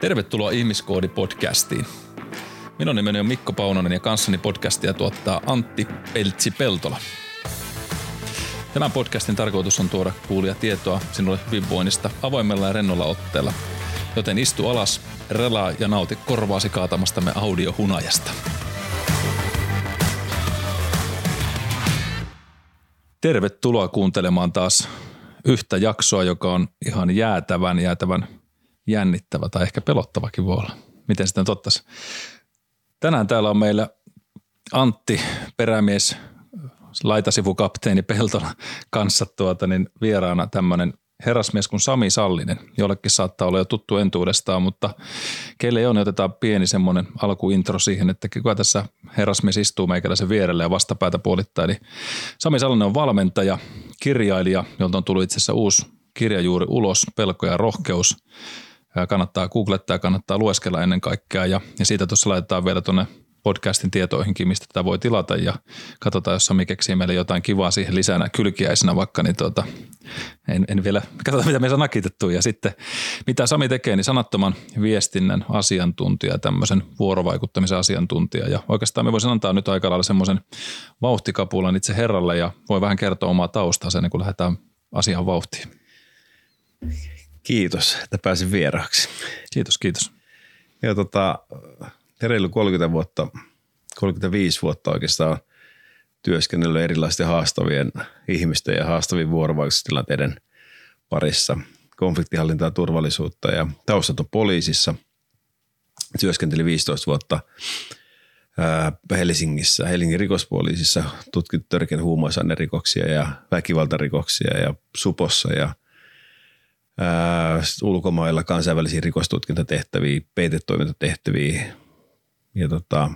Tervetuloa Ihmiskoodi-podcastiin. Minun nimeni on Mikko Paunonen ja kanssani podcastia tuottaa Antti Peltsi-Peltola. Tämän podcastin tarkoitus on tuoda kuulia tietoa sinulle hyvinvoinnista avoimella ja rennolla otteella. Joten istu alas, relaa ja nauti korvaasi kaatamastamme audiohunajasta. Tervetuloa kuuntelemaan taas yhtä jaksoa, joka on ihan jäätävän, jäätävän jännittävä tai ehkä pelottavakin voi olla. Miten sitä tottaisi? Tänään täällä on meillä Antti, perämies, laitasivukapteeni Peltola kanssa tuota, niin vieraana tämmöinen herrasmies kuin Sami Sallinen. Jollekin saattaa olla jo tuttu entuudestaan, mutta kelle on, niin otetaan pieni semmoinen alkuintro siihen, että kuka tässä herrasmies istuu meikäläisen vierelle ja vastapäätä puolittaa. Eli Sami Sallinen on valmentaja, kirjailija, jolta on tullut itse asiassa uusi kirja juuri ulos, Pelko ja rohkeus. Kannattaa googlettaa ja kannattaa lueskella ennen kaikkea. Ja, ja siitä tuossa laitetaan vielä tuonne podcastin tietoihinkin, mistä tätä voi tilata. Ja katsotaan, jos Sami keksii meille jotain kivaa siihen lisänä kylkiäisenä vaikka, niin tuota, en, en, vielä, katsotaan mitä me saa nakitettu. Ja sitten mitä Sami tekee, niin sanattoman viestinnän asiantuntija, tämmöisen vuorovaikuttamisen asiantuntija. Ja oikeastaan me voisin antaa nyt aika lailla semmoisen vauhtikapulan itse herralle ja voi vähän kertoa omaa taustansa ennen kuin lähdetään asian vauhtiin. Kiitos, että pääsin vieraaksi. Kiitos, kiitos. Ja tota, reilu 30 vuotta, 35 vuotta oikeastaan työskennellyt erilaisten haastavien ihmisten ja haastavien vuorovaikutustilanteiden parissa. Konfliktihallintaa ja turvallisuutta ja taustat on poliisissa. Työskentelin 15 vuotta Helsingissä, Helsingin rikospoliisissa, tutkittu törkeän huumausainerikoksia ja väkivaltarikoksia ja supossa ja ää, ulkomailla kansainvälisiä rikostutkintatehtäviä, peitetoimintatehtäviä, ja tota,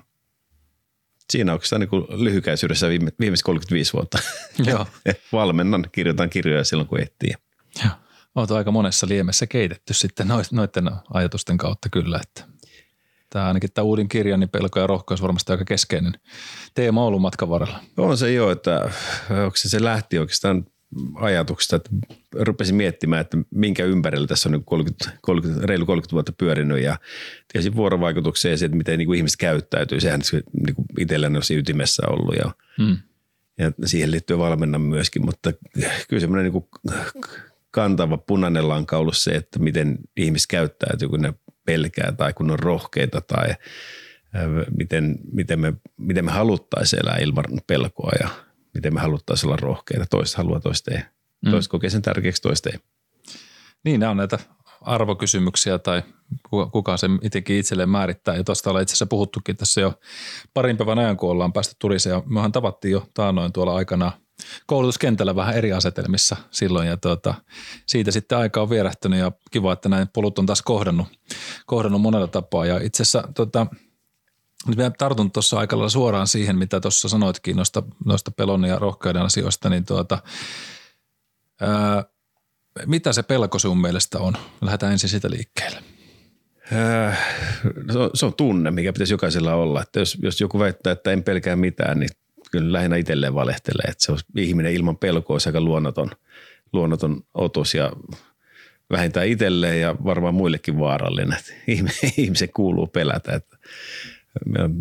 siinä oikeastaan niin lyhykäisyydessä viime, viimeiset 35 vuotta. Joo. Valmennan, kirjoitan kirjoja silloin kun ehtii. Joo. Olet aika monessa liemessä keitetty sitten noiden ajatusten kautta kyllä, että tämä ainakin tämä uuden kirjan, niin pelko ja rohkeus varmasti aika keskeinen teema ollut matkan varrella. On se jo, että onko se, se lähti oikeastaan ajatuksesta, että rupesin miettimään, että minkä ympärillä tässä on 30, niin 30, reilu 30 vuotta pyörinyt ja tietysti vuorovaikutuksia ja se, että miten niin kuin ihmiset käyttäytyy. Sehän niin kuin itselleni on ytimessä ollut ja, hmm. ja siihen liittyy valmennan myöskin, mutta kyllä semmoinen niin kuin kantava punainen lanka ollut se, että miten ihmiset käyttäytyy, kun ne pelkää tai kun on rohkeita tai miten, miten, me, miten me haluttaisiin elää ilman pelkoa ja miten me haluttaisiin olla rohkeita. Toista haluaa, toista ei. Mm. Toista kokee sen tärkeäksi, toista ei. Niin, nämä on näitä arvokysymyksiä tai kuka, kuka se itsekin itselleen määrittää. Ja tuosta ollaan itse asiassa puhuttukin tässä jo parin päivän ajan, kun ollaan päästy turiseen. Ja mehän tavattiin jo taannoin tuolla aikana koulutuskentällä vähän eri asetelmissa silloin. Ja tuota, siitä sitten aika on vierähtynyt ja kiva, että näin polut on taas kohdannut, kohdannut monella tapaa. Ja itse asiassa tota, nyt mä tartun tuossa aika lailla suoraan siihen, mitä tuossa sanoitkin noista, noista pelon ja rohkeuden asioista, niin tuota, ää, mitä se pelko sun mielestä on? Lähdetään ensin sitä liikkeelle. Äh, se, on, se on tunne, mikä pitäisi jokaisella olla. Että jos, jos joku väittää, että en pelkää mitään, niin kyllä lähinnä itselleen valehtelee. Että se on ihminen ilman pelkoa olisi aika luonnoton, luonnoton otus ja vähintään itselleen ja varmaan muillekin vaarallinen. Että ihmisen kuuluu pelätä. Että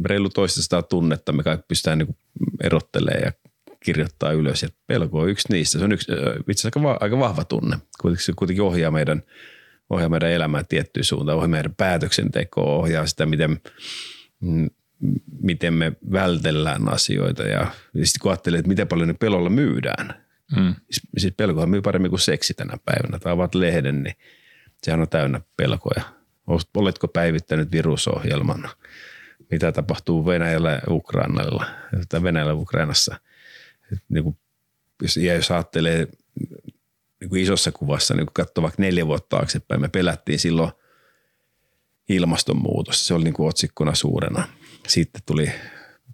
reilu toista tunnetta me kaikki pystytään niin erottelemaan ja kirjoittaa ylös. Ja pelko on yksi niistä. Se on yksi, itse asiassa aika vahva tunne. Kuitenkin se kuitenkin ohjaa meidän, ohjaa meidän elämää tiettyyn suuntaan, ohjaa meidän päätöksentekoa, ohjaa sitä, miten, mm, miten me vältellään asioita. Ja sitten kun ajattelee, että miten paljon ne pelolla myydään. Mm. Siis, siis pelkohan myy paremmin kuin seksi tänä päivänä. Tai avaat lehden, niin sehän on täynnä pelkoja. Oletko päivittänyt virusohjelman? Mitä tapahtuu Venäjällä ja Ukrainalla, tai Venäjällä ja Ukrainassa. niin kuin, jos, ja jos ajattelee niin kuin isossa kuvassa, niin katsoo vaikka neljä vuotta taaksepäin, me pelättiin silloin ilmastonmuutos. Se oli niin kuin otsikkona suurena. Sitten tuli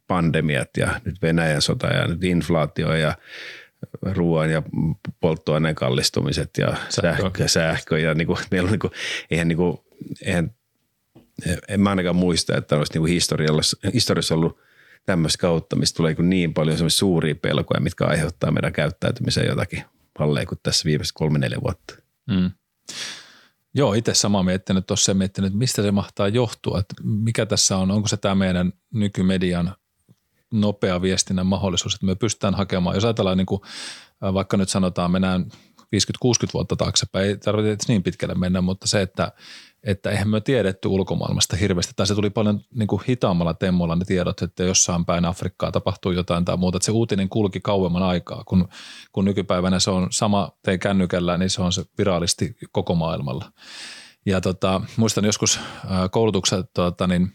pandemiat ja nyt Venäjän sota ja nyt inflaatio ja ruoan ja polttoaineen kallistumiset ja sähkö, sähkö, sähkö ja niin kuin, meillä on niin kuin, eihän, niin kuin, eihän en mä ainakaan muista, että olisi niin historiassa, historiassa ollut tämmöistä kautta, mistä tulee niin paljon suuria pelkoja, mitkä aiheuttaa meidän käyttäytymiseen jotakin halleen kuin tässä viimeiset kolme, neljä vuotta. Mm. Joo, itse sama miettinyt tuossa miettinyt, mistä se mahtaa johtua, että mikä tässä on, onko se tämä meidän nykymedian nopea viestinnän mahdollisuus, että me pystytään hakemaan, jos ajatellaan niin kuin, vaikka nyt sanotaan, mennään 50-60 vuotta taaksepäin, ei tarvitse niin pitkälle mennä, mutta se, että että eihän me tiedetty ulkomaailmasta hirveästi, tai se tuli paljon niin kuin hitaammalla temmolla ne tiedot, että jossain päin Afrikkaa tapahtuu jotain tai muuta, että se uutinen kulki kauemman aikaa, kun, kun nykypäivänä se on sama tein kännykällä, niin se on se viraalisti koko maailmalla. Ja tota, muistan joskus koulutukset, tota, niin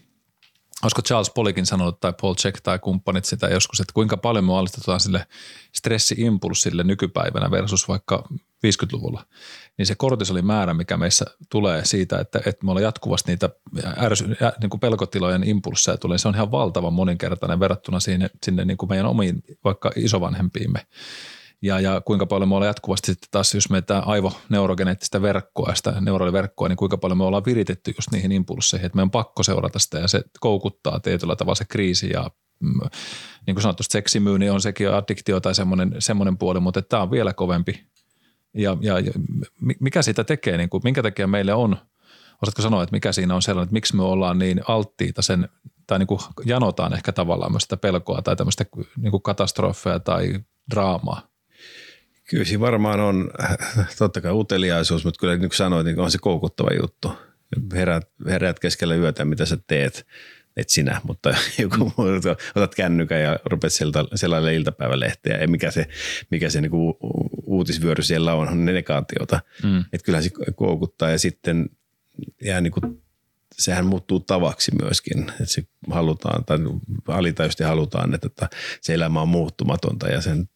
olisiko Charles Polikin sanonut tai Paul Check tai kumppanit sitä joskus, että kuinka paljon me alistetaan sille stressiimpulssille nykypäivänä versus vaikka 50-luvulla, niin se kortisolimäärä, mikä meissä tulee siitä, että, että me ollaan jatkuvasti niitä ärsy, niin kuin pelkotilojen impulsseja tulee, se on ihan valtavan moninkertainen verrattuna sinne, sinne niin kuin meidän omiin vaikka isovanhempiimme. Ja, ja kuinka paljon me ollaan jatkuvasti sitten taas, jos meitä aivoneurogeneettistä verkkoa, sitä neuraliverkkoa, niin kuinka paljon me ollaan viritetty just niihin impulsseihin, että meidän on pakko seurata sitä ja se koukuttaa tietyllä tavalla se kriisi ja mm, niin kuin sanottu, seksimyyni on sekin addiktio tai semmoinen, semmoinen puoli, mutta tämä on vielä kovempi ja, ja, mikä siitä tekee, niin kuin, minkä takia meille on, osaatko sanoa, että mikä siinä on sellainen, että miksi me ollaan niin alttiita sen, tai niin kuin janotaan ehkä tavallaan myös sitä pelkoa tai tämmöistä niin kuin katastrofeja tai draamaa? Kyllä siinä varmaan on totta kai uteliaisuus, mutta kyllä niin kuin sanoit, niin on se koukuttava juttu. Herät, herät keskellä yötä, mitä sä teet, et sinä, mutta joku mm. otat kännykän ja rupeat sellainen iltapäivälehteä ja mikä se, mikä se niinku uutisvyöry siellä on, on negaatiota. Mm. Että kyllähän se koukuttaa ja sitten jää niinku, sehän muuttuu tavaksi myöskin, että se halutaan tai alitajusti halutaan, että, että se elämä on muuttumatonta ja sen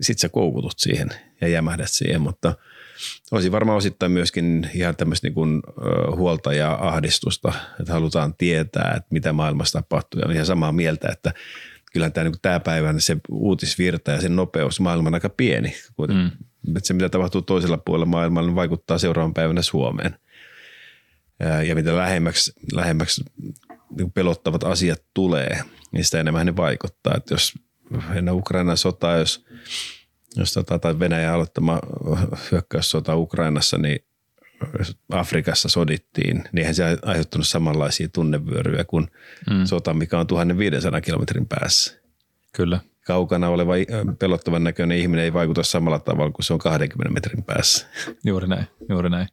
sitten sä koukutut siihen ja jämähdät siihen, mutta – olisi varmaan osittain myöskin ihan tämmöistä niin kuin, huolta ja ahdistusta, että halutaan tietää, että mitä maailmassa tapahtuu. Ja on ihan samaa mieltä, että kyllähän tämä, niin tämä päivän se uutisvirta ja sen nopeus maailman aika pieni. Mm. Että se, mitä tapahtuu toisella puolella maailmaa, niin vaikuttaa seuraavan päivänä Suomeen. Ja, ja mitä lähemmäksi, lähemmäksi niin pelottavat asiat tulee, niin sitä enemmän ne vaikuttaa. Että jos ennen Ukrainan sotaa, jos jos tota, tai Venäjän aloittama hyökkäyssota Ukrainassa, niin Afrikassa sodittiin, niin eihän se aiheuttanut samanlaisia tunnevyöryjä kuin mm. sota, mikä on 1500 kilometrin päässä. Kyllä. Kaukana oleva pelottavan näköinen ihminen ei vaikuta samalla tavalla kuin se on 20 metrin päässä. Juuri näin, juuri näin.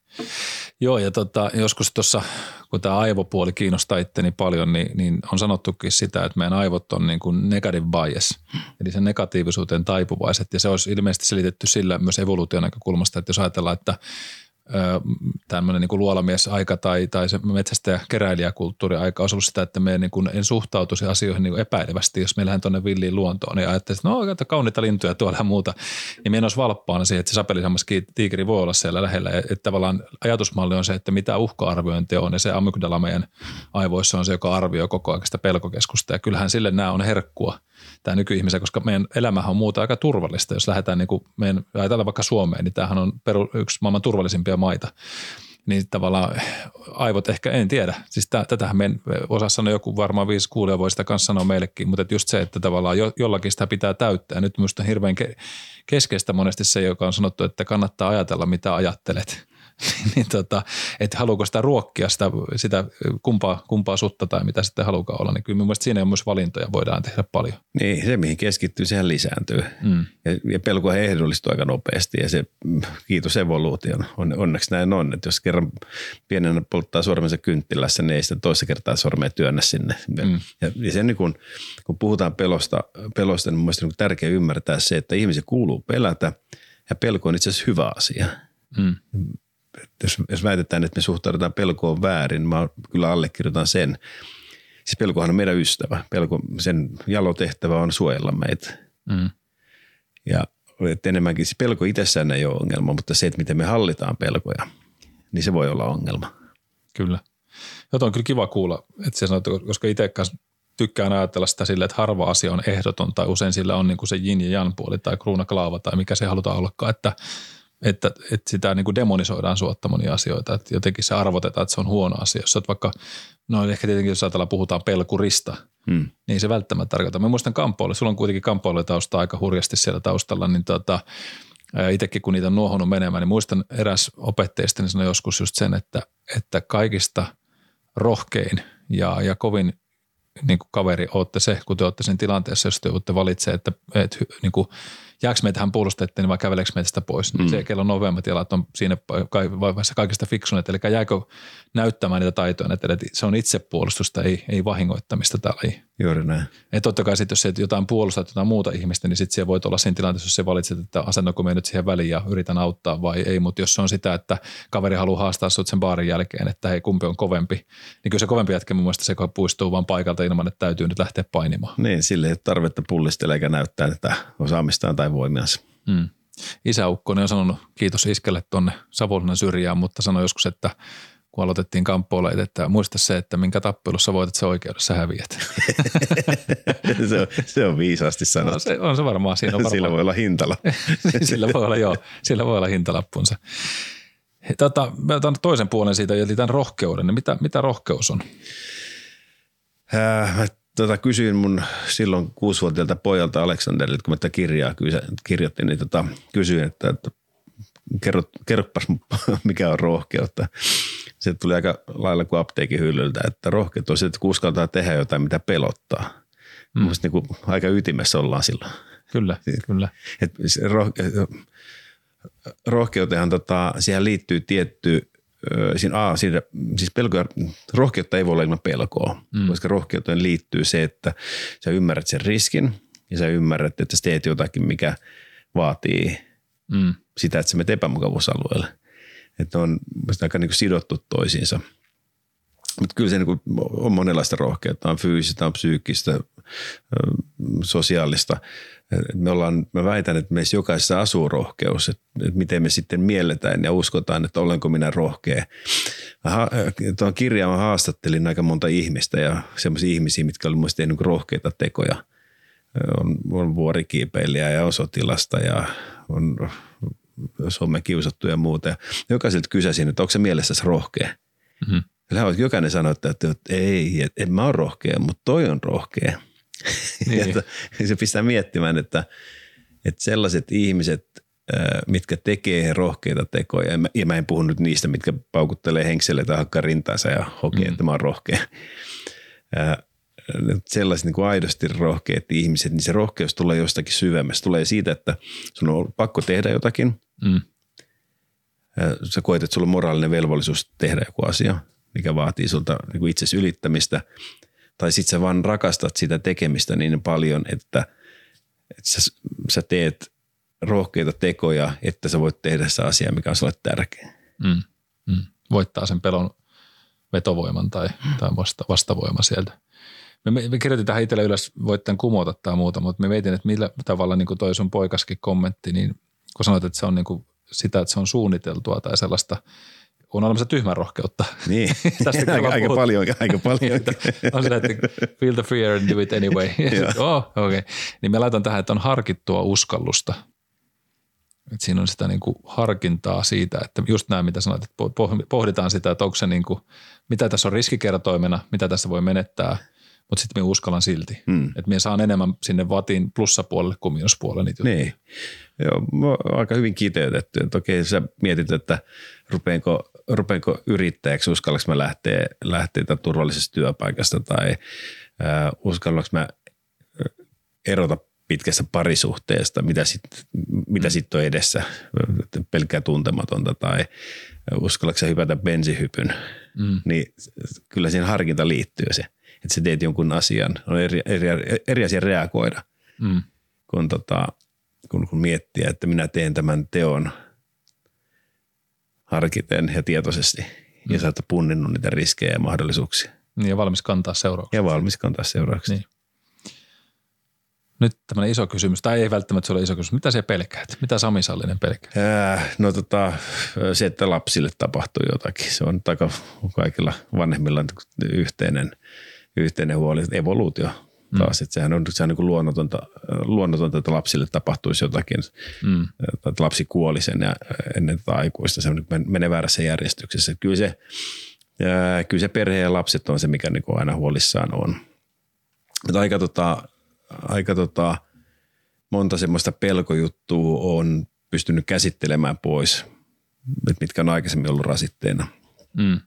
Joo, ja tota, joskus tuossa, kun tämä aivopuoli kiinnostaa itteni paljon, niin, niin on sanottukin sitä, että meidän aivot on niin kuin negative bias, eli sen negatiivisuuteen taipuvaiset, ja se olisi ilmeisesti selitetty sillä myös evoluution näkökulmasta, että jos ajatellaan, että tämmöinen niin luolamies-aika tai, tai se metsästäjä keräilijäkulttuuri-aika olisi ollut sitä, että me niin kuin en suhtautuisi asioihin niin epäilevästi, jos me lähden tuonne villiin luontoon, niin ajattelisi, että no että kauniita lintuja tuolla ja muuta, niin me en olisi valppaana siihen, että se sapelisammas tiikeri voi olla siellä lähellä. Että tavallaan ajatusmalli on se, että mitä uhka-arviointi on, ja se amygdala meidän aivoissa on se, joka arvioi koko ajan sitä pelkokeskusta, ja kyllähän sille nämä on herkkua – tämä nykyihmisen, koska meidän elämähän on muuta aika turvallista. Jos lähdetään niin kuin meidän, ajatellaan vaikka Suomeen, niin tämähän on peru, yksi maailman turvallisimpia maita. Niin tavallaan aivot ehkä, en tiedä. Siis täh, tätähän me osaa sanoa joku varmaan viisi kuulija voi sitä kanssa sanoa meillekin, mutta just se, että tavallaan jo, jollakin sitä pitää täyttää. Nyt minusta on hirveän ke, keskeistä monesti se, joka on sanottu, että kannattaa ajatella mitä ajattelet niin tota, että haluuko sitä ruokkia sitä, sitä kumpaa, kumpaa sutta tai mitä sitten halukaan olla, niin kyllä mun mielestä siinä on myös valintoja, voidaan tehdä paljon. Niin, se mihin keskittyy, sehän lisääntyy. Mm. Ja, ja pelko ehdollistuu aika nopeasti ja se, kiitos evoluution, on, onneksi näin on, että jos kerran pienenä polttaa sormensa kynttilässä, niin ei sitä toista kertaa sormea työnnä sinne. Mm. Ja, ja sen niin kun, kun puhutaan pelosta, pelosta niin mun mielestä niin tärkeää ymmärtää se, että ihmisen kuuluu pelätä ja pelko on itse asiassa hyvä asia. Mm jos, jos väitetään, että me suhtaudutaan pelkoon väärin, mä kyllä allekirjoitan sen. Siis pelkohan on meidän ystävä. Pelko, sen jalotehtävä on suojella meitä. Mm. Ja että enemmänkin se pelko itsessään ei ole ongelma, mutta se, että miten me hallitaan pelkoja, niin se voi olla ongelma. Kyllä. Jota on kyllä kiva kuulla, että se sanoo, koska itse kanssa tykkään ajatella sitä silleen, että harva asia on ehdoton tai usein sillä on niin kuin se yin ja yang puoli tai kruunaklaava tai mikä se halutaan ollakaan, että että, että sitä niin kuin demonisoidaan suotta monia asioita, että jotenkin se arvotetaan, että se on huono asia. Jos olet vaikka, no ehkä tietenkin jos ajatellaan, puhutaan pelkurista, hmm. niin se välttämättä tarkoittaa. Mä muistan kampoille, sulla on kuitenkin kampoille tausta aika hurjasti siellä taustalla, niin tota, itsekin kun niitä on nuohunut menemään, niin muistan eräs opettajista niin sanoi joskus just sen, että, että kaikista rohkein ja, ja kovin niin kuin kaveri olette se, kun te olette sen tilanteessa, jos te joudutte valitsemaan, että, että niin kuin, jääkö me tähän puolustettiin vai käveleekö meitä sitä pois. Niin mm. Se, kello on nopeammat jalat on siinä vaiheessa kaikista fiksuneet, eli jääkö näyttämään niitä taitoja, että se on itsepuolustusta, ei, ei vahingoittamista täällä. Juuri näin. Ja totta kai sitten, jos se jotain puolustaa jotain muuta ihmistä, niin sitten siellä voi olla siinä tilanteessa, jos se valitset, että asennoko me nyt siihen väliin ja yritän auttaa vai ei. Mutta jos se on sitä, että kaveri haluaa haastaa sut sen baarin jälkeen, että hei kumpi on kovempi, niin kyllä se kovempi jätkä mun mielestä se puistuu vaan paikalta ilman, että täytyy nyt lähteä painimaan. Niin, sille ei tarvetta pullistella eikä näyttää että osaamistaan tai voimiansa. Mm. Isä Ukkonen on sanonut kiitos iskelle tuonne Savonlinnan syrjään, mutta sanoi joskus, että kun aloitettiin kamppoilla, että muista se, että minkä tappelussa voitat, se oikeudessa häviät. se, on, se on viisaasti sanottu. No, se, on se varmaan. Siinä on varmaan. Sillä voi olla hintala. sillä voi olla, joo. Sillä voi olla hintalappunsa. Tota, mä otan toisen puolen siitä, eli tämän rohkeuden. Niin mitä, mitä rohkeus on? Äh, mä tota, kysyin mun silloin kuusivuotiaalta pojalta Aleksanderilta, kun mä tätä kirjaa kirjoittiin, niin tota, kysyin, että, että kerro, kerropas mikä on rohkeutta se tuli aika lailla kuin apteekin hyllyltä, että rohkeut on se, että uskaltaa tehdä jotain, mitä pelottaa. Mm. Mielestäni niin kuin aika ytimessä ollaan silloin. Kyllä, kyllä. Et rohke, rohkeuteen tota, siihen liittyy tietty, siinä, a, siinä, siis pelkoa, rohkeutta ei voi olla ilman pelkoa, mm. koska rohkeuteen liittyy se, että sä ymmärrät sen riskin ja sä ymmärrät, että sä teet jotakin, mikä vaatii mm. sitä, että sä menet epämukavuusalueelle – että on aika niin kuin sidottu toisiinsa. Mutta kyllä se niin kuin on monenlaista rohkeutta, on fyysistä, on psyykkistä, sosiaalista. Me ollaan, mä väitän, että meissä jokaisessa asuu rohkeus, että, että miten me sitten mielletään ja uskotaan, että olenko minä rohkea. Tuon kirjaa mä haastattelin aika monta ihmistä ja semmoisia ihmisiä, mitkä oli muista tehnyt rohkeita tekoja. On, on vuorikiipeilijä ja on sotilasta ja on somekiusattu ja muuta. Ja jokaiselta kysäsin, että onko se mielessäsi rohkea. Mm-hmm. jokainen sanoi, että, että, että ei, että en mä ole rohkea, mutta toi on rohkea. Niin. ja se pistää miettimään, että, että sellaiset ihmiset, mitkä tekee rohkeita tekoja, ja mä, ja mä en puhu nyt niistä, mitkä paukuttelee henkselle tai hakkaa rintaansa ja hokee, mm. että mä oon rohkea sellaiset niin kuin aidosti rohkeat ihmiset, niin se rohkeus tulee jostakin syvemmästä. Tulee siitä, että sun on pakko tehdä jotakin. Mm. Sä koet, että sulla on moraalinen velvollisuus tehdä joku asia, mikä vaatii sulta niin kuin itsesi ylittämistä. Tai sitten sä vaan rakastat sitä tekemistä niin paljon, että, että sä, sä teet rohkeita tekoja, että sä voit tehdä se asia, mikä on sulle tärkeä. Mm. Mm. Voittaa sen pelon vetovoiman tai, tai vasta, vastavoima sieltä. Me, me kirjoitin tähän itselle ylös, voit tämän kumota tai muuta, mutta me mietin, että millä tavalla niin kuin toi sun poikaskin kommentti, niin kun sanoit, että se on niin kuin sitä, että se on suunniteltua tai sellaista, on olemassa tyhmän rohkeutta. Niin, Tästä aika, aika paljon. Aika paljon. Niin, on se, että feel the fear and do it anyway. oh, okay. Niin me laitan tähän, että on harkittua uskallusta. Et siinä on sitä niin kuin harkintaa siitä, että just nämä, mitä sanoit, että pohditaan sitä, että onko se niin kuin, mitä tässä on riskikertoimena, mitä tässä voi menettää – mutta sitten me uskallan silti. Mm. Että me saan enemmän sinne vatin plussapuolelle kuin miinuspuolelle niitä Niin. Joo, aika hyvin kiteytetty. Että okei, sä mietit, että rupeenko, rupeenko yrittäjäksi, uskallaks mä lähteä, lähteä turvallisesta työpaikasta tai äh, uskallaks mä erota pitkästä parisuhteesta, mitä sitten mitä mm. sit on edessä, pelkkää tuntematonta tai uskallatko hypätä bensihypyn, mm. niin kyllä siihen harkinta liittyy se – että sä teet jonkun asian. On eri, eri, eri asia reagoida, mm. kun, tota, kun, kun miettiä, että minä teen tämän teon harkiten ja tietoisesti. Mm. Ja sä oot punninnut niitä riskejä ja mahdollisuuksia. Niin ja valmis kantaa seurauksia. Ja valmis kantaa seurauksia. Niin. Nyt tämmöinen iso kysymys, tai ei välttämättä se ole iso kysymys. Mitä se pelkäät? Mitä Sami Sallinen pelkää? Äh, no tota, se, että lapsille tapahtuu jotakin. Se on aika kaikilla vanhemmilla yhteinen – yhteinen huoli, evoluutio mm. taas. Että sehän on, sehän on niin luonnotonta, luonnotonta, että lapsille tapahtuisi jotakin, mm. että lapsi kuoli sen ja ennen tätä aikuista. Se on, menee väärässä järjestyksessä. Kyllä se, kyllä se perhe ja lapset on se, mikä niin kuin aina huolissaan on. Mutta aika, tota, aika tota, monta semmoista pelkojuttua on pystynyt käsittelemään pois, mitkä on aikaisemmin ollut rasitteena. Mm.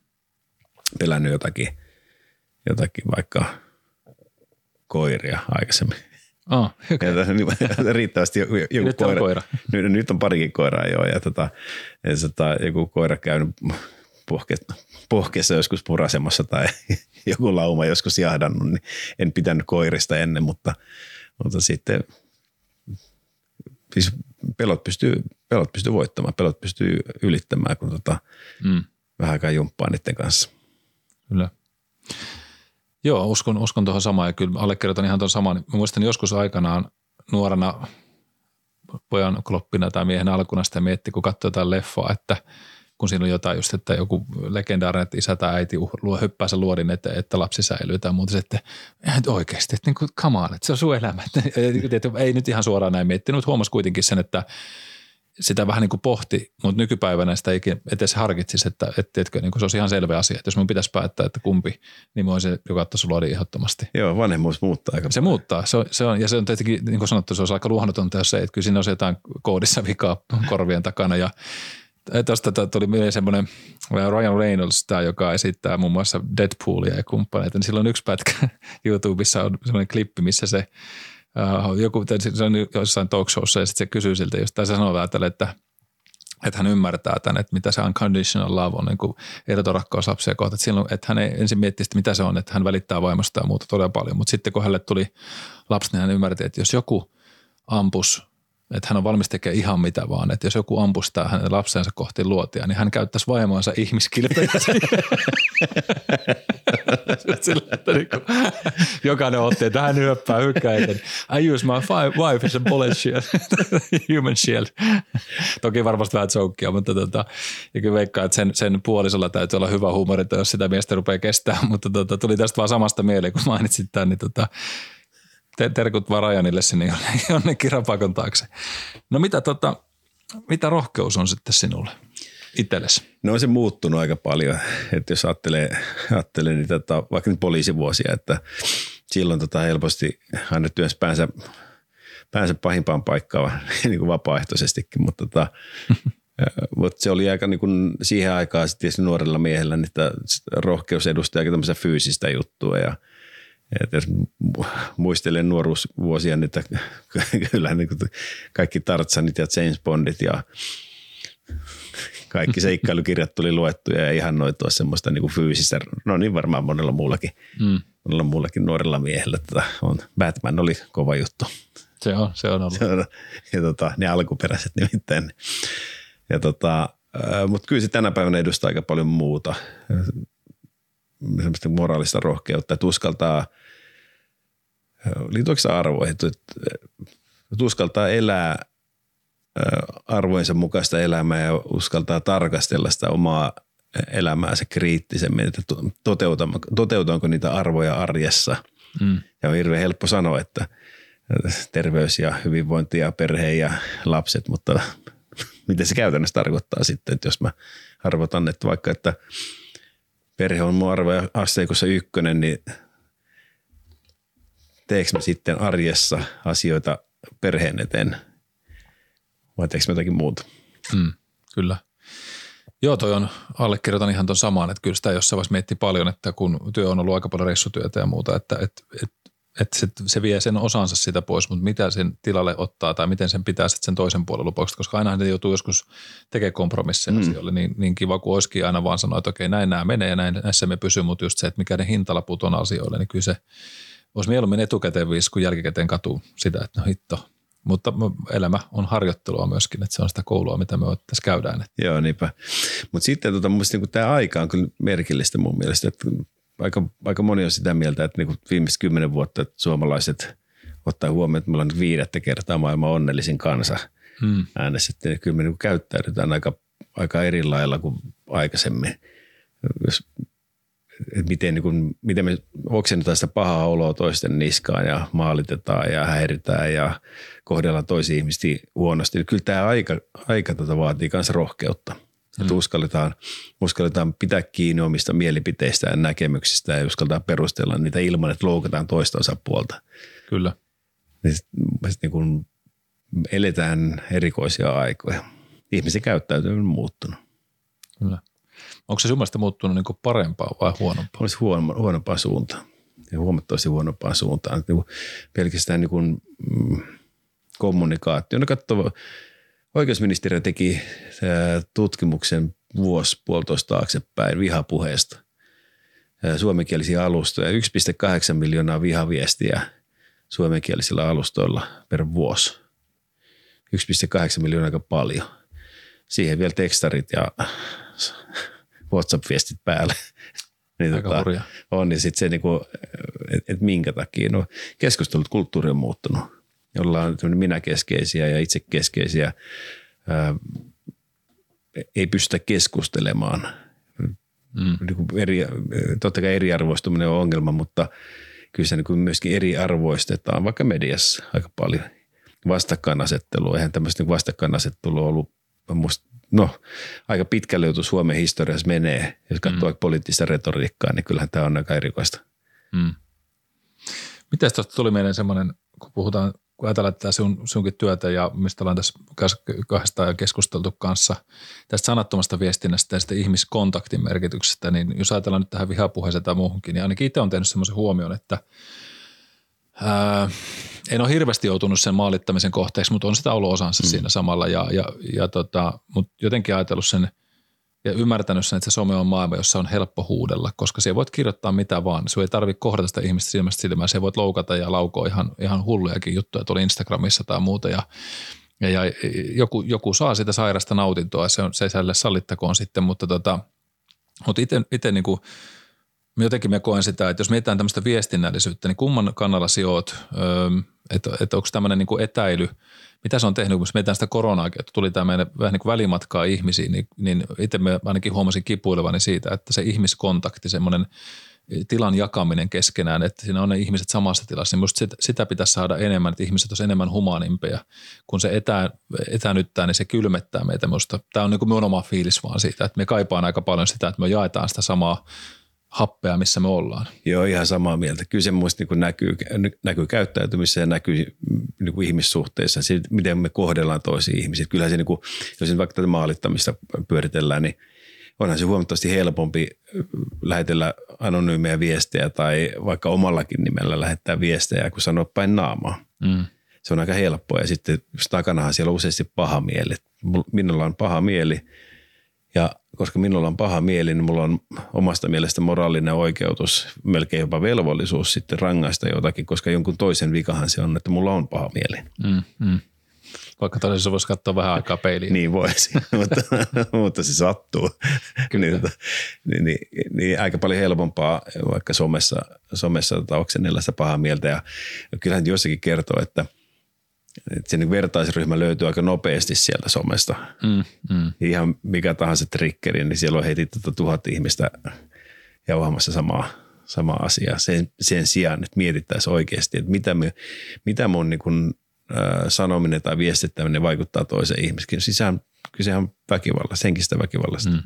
Pelännyt jotakin, jotakin vaikka koiria aikaisemmin. Oh, okay. ja, riittävästi joku, joku nyt koira. On koira. Nyt, nyt on parikin koiraa joo. Ja, tota, ja tota, joku koira käynyt pohkeessa, pohkeessa joskus purasemassa tai joku lauma joskus jahdannut, niin en pitänyt koirista ennen, mutta, mutta sitten siis pelot pystyy, pelot pystyy voittamaan, pelot pystyy ylittämään, kun tota, mm. vähän aikaa jumppaa niiden kanssa. Kyllä. Joo, uskon, uskon tuohon samaan ja kyllä allekirjoitan ihan tuon saman. Mä muistan joskus aikanaan nuorena pojan kloppina tai miehen alkuna sitä mietti, kun katsoi jotain leffaa, että kun siinä on jotain just, että joku legendaarinen, että isä tai äiti luo, hyppää sen luodin, että, että lapsi säilyy tai muuta, että oikeasti, että niin kuin, come on, että se on sun elämä. Että, ei nyt ihan suoraan näin miettinyt, mutta huomasi kuitenkin sen, että sitä vähän niin kuin pohti, mutta nykypäivänä sitä ei edes harkitsisi, että, että, että niin kuin se olisi ihan selvä asia, että jos minun pitäisi päättää, että kumpi, niin on se, joka ottaisi luodin ehdottomasti. Joo, vanhemmuus muuttaa aika Se muuttaa, se on, se on, ja se on tietenkin, niin kuin sanottu, se on aika luonnotonta, jos se, että kyllä siinä on jotain koodissa vikaa korvien takana. Ja Tuosta tuli mieleen semmoinen Ryan Reynolds, tämä, joka esittää muun muassa Deadpoolia ja kumppaneita, niin sillä on yksi pätkä YouTubessa on semmoinen klippi, missä se joku, se on jossain talk showssa ja sitten se kysyy siltä just, tai se sanoo vähän tälle, että että hän ymmärtää tämän, että mitä se unconditional love on, niin kuin ehdoton rakkaus lapsia kohta. Että, silloin, että hän ei ensin mietti mitä se on, että hän välittää vaimosta ja muuta todella paljon. Mutta sitten kun hänelle tuli lapsi, niin hän ymmärti, että jos joku ampus että hän on valmis tekemään ihan mitä vaan. Että jos joku ampustaa hänen lapsensa kohti luotia, niin hän käyttäisi vaimonsa ihmiskilpejä. Sillä, että niin kuin, jokainen otti, että hän hyöppää hykkäiten. I use my wife as a bullet shield, human shield. Toki varmasti vähän joukkia, mutta tota, ja kyllä veikkaa, että sen, sen puolisolla täytyy olla hyvä huumori, jos sitä miestä rupeaa kestämään. Mutta tota, tuli tästä vaan samasta mieleen, kun mainitsit tämän, niin tota, terkut vaan Rajanille sinne jonnekin rapakon taakse. No mitä, tota, mitä rohkeus on sitten sinulle itsellesi? No on se muuttunut aika paljon, että jos ajattelee, ajattelee niitä tota, vaikka nyt poliisivuosia, että silloin tota helposti aina työnsä päänsä, päänsä pahimpaan paikkaan niin kuin vapaaehtoisestikin, mutta tota, mutta se oli aika niin kuin siihen aikaan sitten nuorella miehellä, niin rohkeus edustaa aika tämmöistä fyysistä juttua ja – et jos muistelen nuoruusvuosia, niin kyllä niin kaikki Tartsanit ja James Bondit ja kaikki seikkailukirjat tuli luettuja ja ihan noitua semmoista niin kuin fyysistä, no niin varmaan monella muullakin, mm. monella muullakin nuorella miehellä. Tota, on, Batman oli kova juttu. Se on, se on ollut. Se on, ja tota, ne alkuperäiset nimittäin. Ja tota, mutta kyllä se tänä päivänä edustaa aika paljon muuta semmoista moraalista rohkeutta, että uskaltaa, liittyykö arvoihin, että uskaltaa elää arvoinsa mukaista elämää ja uskaltaa tarkastella sitä omaa elämäänsä kriittisemmin, että toteutanko niitä arvoja arjessa. Mm. Ja on hirveän helppo sanoa, että terveys ja hyvinvointi ja perhe ja lapset, mutta miten se käytännössä tarkoittaa sitten, että jos mä arvotan, että vaikka, että – perhe on arvoja asteikossa ykkönen, niin teekö mä sitten arjessa asioita perheen eteen vai teekö mä jotakin muuta? Mm, kyllä. Joo, toi on, allekirjoitan ihan tuon samaan, että kyllä sitä jossain vaiheessa mietti paljon, että kun työ on ollut aika paljon reissutyötä ja muuta, että, että, että että se, se vie sen osansa sitä pois, mutta mitä sen tilalle ottaa tai miten sen pitää sitten sen toisen puolen lupaukset, koska aina ne joutuu joskus tekemään kompromisseja mm. asioille, niin, niin kiva kuin olisikin aina vaan sanoa, että okei näin nämä menee ja näin, näissä me pysyy, mutta just se, että mikä ne hintalaput on asioille, niin kyllä se olisi mieluummin etukäteen viisi kuin jälkikäteen katuu sitä, että no hitto, mutta elämä on harjoittelua myöskin, että se on sitä koulua, mitä me tässä käydään. Joo, niinpä. Mutta sitten tota, mun mielestä niin tämä aika on kyllä merkillistä mun mielestä, että aika, aika moni on sitä mieltä, että niin viimeiset kymmenen vuotta että suomalaiset ottaa huomioon, että me ollaan viidettä kertaa maailman onnellisin kansa hmm. äänestettiin. Niin kyllä me niin käyttäydytään aika, aika eri lailla kuin aikaisemmin. Jos, että miten, niin kuin, miten me oksennetaan sitä pahaa oloa toisten niskaan ja maalitetaan ja häiritään ja kohdellaan toisia ihmisiä huonosti. Kyllä tämä aika, aika tota vaatii myös rohkeutta. Mm. Että uskalletaan, uskalletaan pitää kiinni omista mielipiteistä ja näkemyksistä ja uskalletaan perustella niitä ilman, että loukataan toista osapuolta. Kyllä. Niin, sit, niin kun eletään erikoisia aikoja. Ihmisen käyttäytyminen on muuttunut. Kyllä. Onko se sun muuttunut niin parempaa vai huonompaa? Olisi huono, huonompaa suuntaan. Ja huomattavasti huonompaa suuntaan. Niin pelkästään niin kuin, mm, kommunikaatio. No katso, oikeusministeriö teki tutkimuksen vuosi puolitoista taaksepäin vihapuheesta. Suomenkielisiä alustoja. 1,8 miljoonaa vihaviestiä suomenkielisillä alustoilla per vuosi. 1,8 miljoonaa aika paljon. Siihen vielä tekstarit ja WhatsApp-viestit päälle. niin Aika tota, hurja. On, niin sitten se, niinku, että et minkä takia. No, keskustelut, kulttuuri on muuttunut. Ollaan minäkeskeisiä ja itsekeskeisiä. Ää, ei pystytä keskustelemaan. Mm. Niin eri, totta kai eriarvoistuminen on ongelma, mutta kyllä se niin myöskin eriarvoistetaan vaikka mediassa aika paljon. Vastakkainasettelu, eihän tämmöistä niin vastakkainasettelua ollut musta no, aika pitkälle joutu Suomen historiassa menee. Jos katsoo mm. poliittista retoriikkaa, niin kyllähän tämä on aika erikoista. Mm. Miten tuosta tuli meidän semmoinen, kun puhutaan, kun ajatellaan tätä sun, sunkin työtä ja mistä ollaan tässä kahdestaan keskusteltu kanssa tästä sanattomasta viestinnästä ja sitä ihmiskontaktin merkityksestä, niin jos ajatellaan nyt tähän vihapuheeseen tai muuhunkin, niin ainakin itse on tehnyt semmoisen huomion, että ää, en ole hirveästi joutunut sen maalittamisen kohteeksi, mutta on sitä ollut osansa mm. siinä samalla. Ja, ja, ja tota, mutta jotenkin ajatellut sen ja ymmärtänyt sen, että se some on maailma, jossa on helppo huudella, koska se voit kirjoittaa mitä vaan. Se ei tarvitse kohdata sitä ihmistä silmästä silmään. Se voit loukata ja laukoa ihan, ihan hullujakin juttuja tuolla Instagramissa tai muuta. Ja, ja, ja joku, joku, saa sitä sairasta nautintoa, se, on, se ei sallittakoon sitten, mutta, tota, mutta itse niin kuin – jotenkin mä koen sitä, että jos mietitään tämmöistä viestinnällisyyttä, niin kumman kannalla sijoit, että, että onko tämmöinen niin etäily, mitä se on tehnyt, kun mietitään sitä koronaa, että tuli tämä meidän vähän niin kuin välimatkaa ihmisiin, niin, niin itse mä ainakin huomasin kipuilevani siitä, että se ihmiskontakti, semmoinen tilan jakaminen keskenään, että siinä on ne ihmiset samassa tilassa, niin musta sitä, pitäisi saada enemmän, että ihmiset olisivat enemmän humaanimpia. Kun se etä, etänyttää, niin se kylmettää meitä. Musta. Tämä on niin kuin minun oma fiilis vaan siitä, että me kaipaan aika paljon sitä, että me jaetaan sitä samaa happea, missä me ollaan. Joo, ihan samaa mieltä. Kyllä se muista niin näkyy, näkyy käyttäytymisessä ja näkyy niin kuin ihmissuhteissa, se, miten me kohdellaan toisia ihmisiä. Kyllähän se, niin kuin, jos vaikka tätä maalittamista pyöritellään, niin onhan se huomattavasti helpompi lähetellä anonyymejä viestejä tai vaikka omallakin nimellä lähettää viestejä, kun sanoa päin naamaa. Mm. Se on aika helppoa ja sitten takanahan siellä on useasti paha mieli. Minulla on paha mieli ja koska minulla on paha mieli, niin mulla on omasta mielestä moraalinen oikeutus, melkein jopa velvollisuus sitten rangaista jotakin, koska jonkun toisen vikahan se on, että mulla on paha mieli. Mm, mm. Vaikka todellisuudessa voisi katsoa vähän aikaa peiliin. niin voisi, mutta, mutta se sattuu. Kyllä. niin, niin, niin, niin, aika paljon helpompaa vaikka somessa, somessa tota, oksennella sitä pahaa mieltä. Ja kyllähän jossakin kertoo, että – että se niin vertaisryhmä löytyy aika nopeasti sieltä somesta. Mm, mm. Ihan mikä tahansa triggeri, niin siellä on heti tuota tuhat ihmistä jauhamassa samaa, samaa asiaa. Sen, sen sijaan, että mietittäisiin oikeasti, että mitä, me, mitä mun niin kuin, äh, sanominen tai viestittäminen vaikuttaa toiseen ihmiseen. Sisään kysehän on väkivallasta, henkistä väkivallasta. Mm.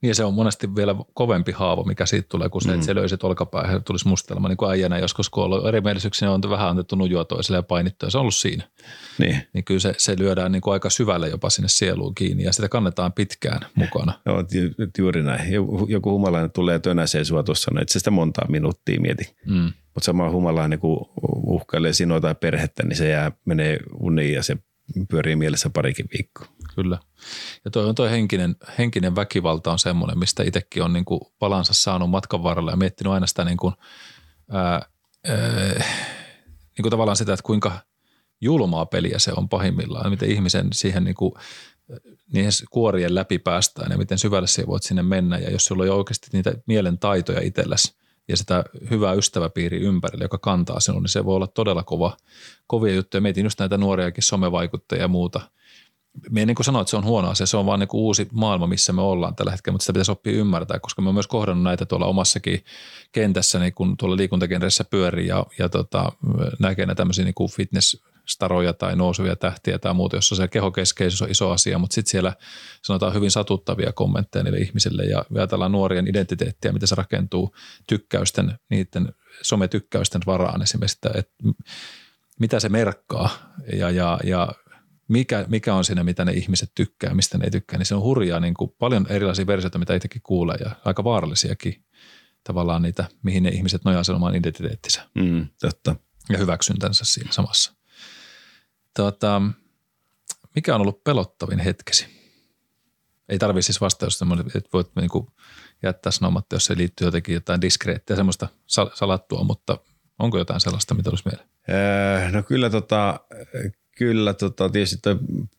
Niin se on monesti vielä kovempi haavo, mikä siitä tulee, kun se, mm. että se löysit olkapäähän ja tulisi mustelma. Niin kuin äijänä joskus, kun on ollut erimielisyyksiä, on vähän annettu nujua toiselle ja painittu ja se on ollut siinä. Niin. niin kyllä se, se lyödään niin kuin aika syvälle jopa sinne sieluun kiinni ja sitä kannetaan pitkään mukana. Joo, juuri näin. Joku, joku humalainen tulee tönäseen sua tuossa, no itse sitä montaa minuuttia mieti. Mm. Mutta sama humalainen, kun uhkailee sinua tai perhettä, niin se jää, menee uniin ja se pyörii mielessä parikin viikkoa. Kyllä. Ja on toi henkinen, henkinen väkivalta on semmoinen, mistä itsekin on niin kuin palansa saanut matkan varrella ja miettinyt aina sitä niin kuin, ää, ää, niin kuin tavallaan sitä, että kuinka julmaa peliä se on pahimmillaan, miten ihmisen siihen niin kuin, niihin kuorien läpi päästään ja miten syvälle voit sinne mennä. Ja jos sulla on oikeasti niitä mielen taitoja itsellesi ja sitä hyvää ystäväpiiri ympärille, joka kantaa sinun, niin se voi olla todella kova, kovia juttuja. Mietin just näitä nuoriakin somevaikuttajia ja muuta – me niin sano, että se on huono asia, se on vaan niin uusi maailma, missä me ollaan tällä hetkellä, mutta sitä pitäisi oppia ymmärtää, koska mä oon myös kohdannut näitä tuolla omassakin kentässä, niin kun tuolla liikuntakenreissä pyörii ja, ja tota, näkee näitä tämmöisiä niin fitness-staroja tai nousuvia tähtiä tai muuta, jossa se kehokeskeisyys on iso asia, mutta sitten siellä sanotaan hyvin satuttavia kommentteja niille ihmisille ja ajatellaan nuorien identiteettiä, miten se rakentuu tykkäysten, niiden sometykkäysten varaan esimerkiksi, että mitä se merkkaa ja, ja, ja mikä, mikä on siinä, mitä ne ihmiset tykkää, mistä ne ei tykkää, niin se on hurjaa niin kuin paljon erilaisia versioita, mitä itsekin kuulee ja aika vaarallisiakin tavallaan niitä, mihin ne ihmiset nojaa sen oman identiteettinsä. Mm, totta. Ja hyväksyntänsä siinä samassa. Tota, mikä on ollut pelottavin hetkesi? Ei tarvitse siis vastausta, että voit niin kuin jättää sanomatta, jos se liittyy jotenkin jotain diskreettiä, semmoista salattua, mutta onko jotain sellaista, mitä olisi mieleen? Öö, no kyllä, tota, kyllä tota, tietysti toi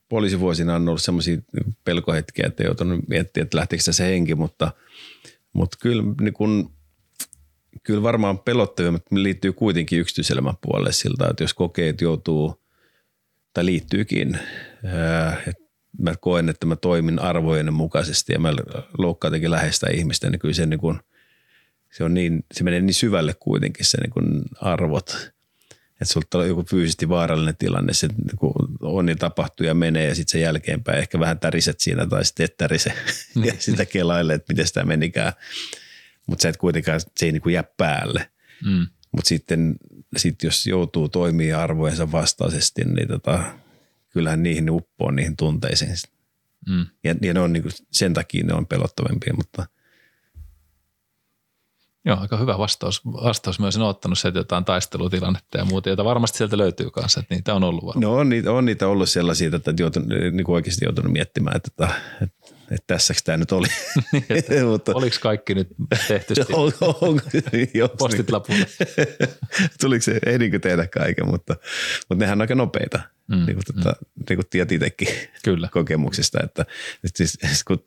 poliisivuosina on ollut semmoisia pelkohetkiä, että joutunut miettimään, että lähtikö se henki, mutta, mutta kyllä, niin kun, kyllä varmaan pelottavimmat liittyy kuitenkin yksityiselämän puolelle siltä, että jos kokee, että joutuu tai liittyykin, että mä koen, että mä toimin arvojen mukaisesti ja mä loukkaan jotenkin läheistä ihmistä, niin kyllä se, niin kun, se, on niin, se menee niin syvälle kuitenkin se niin kun arvot, että sulta on joku fyysisesti vaarallinen tilanne, se niin on ja tapahtuu ja menee ja sitten sen jälkeenpäin ehkä vähän täriset siinä tai sitten et tärise ja niin. sitä kelaille, että miten sitä menikään. Mutta se et kuitenkaan, se ei niin jää päälle. Mm. Mutta sitten sit jos joutuu toimia arvojensa vastaisesti, niin tota, kyllähän niihin uppoo niihin tunteisiin. Mm. Ja, ja ne on niin kuin, sen takia ne on pelottavampia, mutta – Joo, aika hyvä vastaus. vastaus. Mä olisin ottanut se, että jotain taistelutilannetta ja muuta, jota varmasti sieltä löytyy kanssa, että niitä on ollut varmaan. No on niitä, on niitä ollut sellaisia, että joutunut, niin kuin oikeasti joutunut miettimään, että, että, että, tässäkö tämä nyt oli. Niin, Mutta, oliko kaikki nyt tehty on, on, jos, postit lapulle? Tuliko se, ehdinkö tehdä kaiken, mutta, mutta nehän on aika nopeita. Mm, niin kuin, mm. tota, niin kuin tiedät itsekin Kyllä. kokemuksista, että, että siis, kun,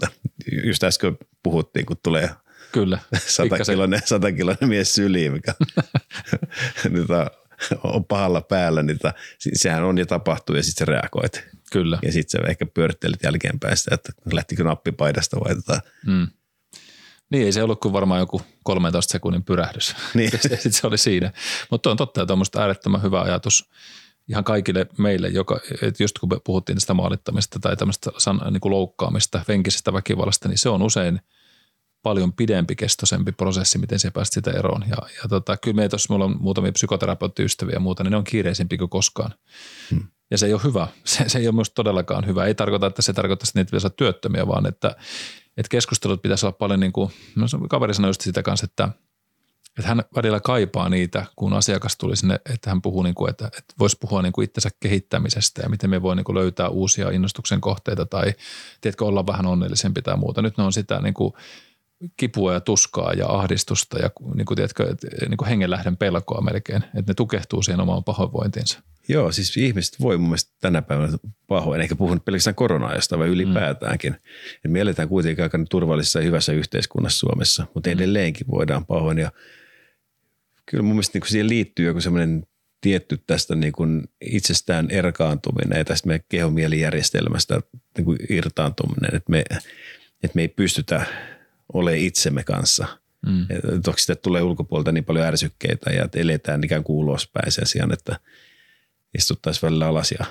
just äsken puhuttiin, kun tulee – Kyllä. Satakiloinen, satakiloinen mies syliin, mikä niitä on pahalla päällä, niin sehän on ja tapahtuu ja sitten sä reagoit. Kyllä. Ja sitten sä ehkä pyörittelit jälkeenpäin sitä, että lähtikö nappipaidasta vai tota. Mm. Niin, ei se ollut kuin varmaan joku 13 sekunnin pyrähdys. Niin. sitten se oli siinä. Mutta on totta, että on äärettömän hyvä ajatus ihan kaikille meille, joka, että just kun puhuttiin tästä maalittamista tai tämmöistä niin kuin loukkaamista, venkisestä väkivallasta, niin se on usein – paljon pidempikestoisempi prosessi, miten se päästä sitä eroon. Ja, ja tota, kyllä me tuossa, mulla on muutamia psykoterapeuttiystäviä ja muuta, niin ne on kiireisempi kuin koskaan. Hmm. Ja se ei ole hyvä. Se, se ei ole minusta todellakaan hyvä. Ei tarkoita, että se tarkoittaa, että niitä pitäisi olla työttömiä, vaan että, että keskustelut pitäisi olla paljon niin kuin, no kaveri sanoi just sitä kanssa, että, että hän välillä kaipaa niitä, kun asiakas tuli sinne, että hän puhuu, niin kuin, että, että voisi puhua niin kuin itsensä kehittämisestä ja miten me voi niin kuin löytää uusia innostuksen kohteita tai tiedätkö, olla vähän onnellisempi tai muuta. Nyt ne on sitä niin kuin – kipua ja tuskaa ja ahdistusta ja niin kuin, tiedätkö, niin kuin hengenlähden pelkoa melkein, että ne tukehtuu siihen omaan pahoinvointiinsa. Joo, siis ihmiset voi mun mielestä tänä päivänä pahoin, eikä puhunut pelkästään korona-ajasta, vaan ylipäätäänkin. Mm. Et me eletään kuitenkin aika turvallisessa ja hyvässä yhteiskunnassa Suomessa, mutta mm. edelleenkin voidaan pahoin. Ja kyllä mun mielestä niin kuin siihen liittyy joku semmoinen tietty tästä niin kuin itsestään erkaantuminen ja tästä meidän kehomielijärjestelmästä niin kuin irtaantuminen, että me, että me ei pystytä – ole itsemme kanssa. Mm. Toki sitten tulee ulkopuolelta niin paljon ärsykkeitä ja eletään ikään kuin ulospäin sen sijaan, että istuttaisiin välillä alas ja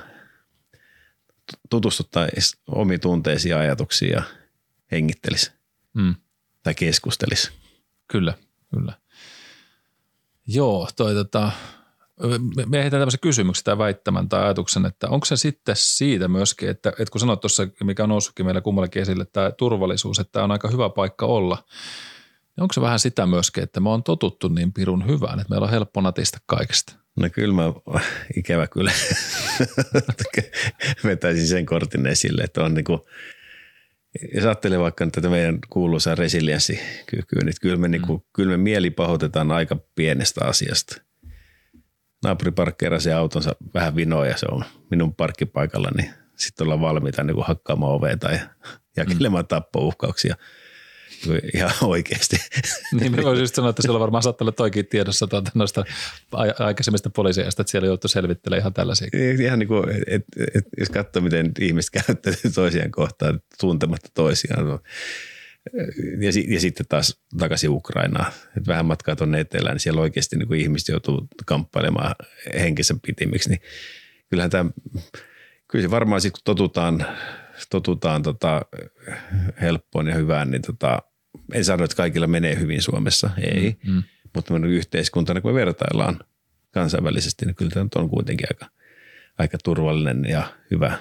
tutustuttaisiin omiin tunteisiin ja ajatuksiin ja hengittelisi mm. tai keskustelisi. Kyllä, kyllä. Joo, toi tota, me heitän tämmöisen kysymyksen tai väittämän tai ajatuksen, että onko se sitten siitä myöskin, että, että kun sanoit tuossa, mikä on noussutkin meillä kummallakin esille, tämä turvallisuus, että tämä on aika hyvä paikka olla, niin onko se vähän sitä myöskin, että me on totuttu niin pirun hyvään, että meillä on helppo natista kaikesta? No kyllä mä, ikävä kyllä, vetäisin sen kortin esille, että on niin kuin, jos ajattelee vaikka tätä meidän kuuluisaa resilienssikykyä, niin kyllä me, mm. niin kuin, kyllä me mieli pahoitetaan aika pienestä asiasta – naapuri parkkeerasi autonsa vähän vinoa ja se on minun parkkipaikalla, niin sitten ollaan valmiita niin hakkaamaan ovea tai jakelemaan mm. tappouhkauksia ihan oikeasti. Niin, mä voisin just sanoa, että siellä varmaan saattaa olla toikin tiedossa tuota, noista aikaisemmista poliiseista, että siellä joutuu selvittelemään ihan tällaisia. Ihan niin kuin, et, et, et, jos katsoo, miten ihmiset käyttävät toisiaan kohtaan tuntematta toisiaan, ja, ja sitten taas takaisin Ukrainaan. Et vähän matkaa tuonne etelään, niin siellä oikeasti niin kuin ihmiset joutuu kamppailemaan henkensä pitimiksi. Niin kyllähän tämä, kyllä se varmaan sitten kun totutaan, totutaan tota, helppoon ja hyvään, niin tota, en sano, että kaikilla menee hyvin Suomessa, ei. Mm, mm. Mutta yhteiskuntana, kun me vertaillaan kansainvälisesti, niin kyllä tämä on kuitenkin aika, aika turvallinen ja hyvä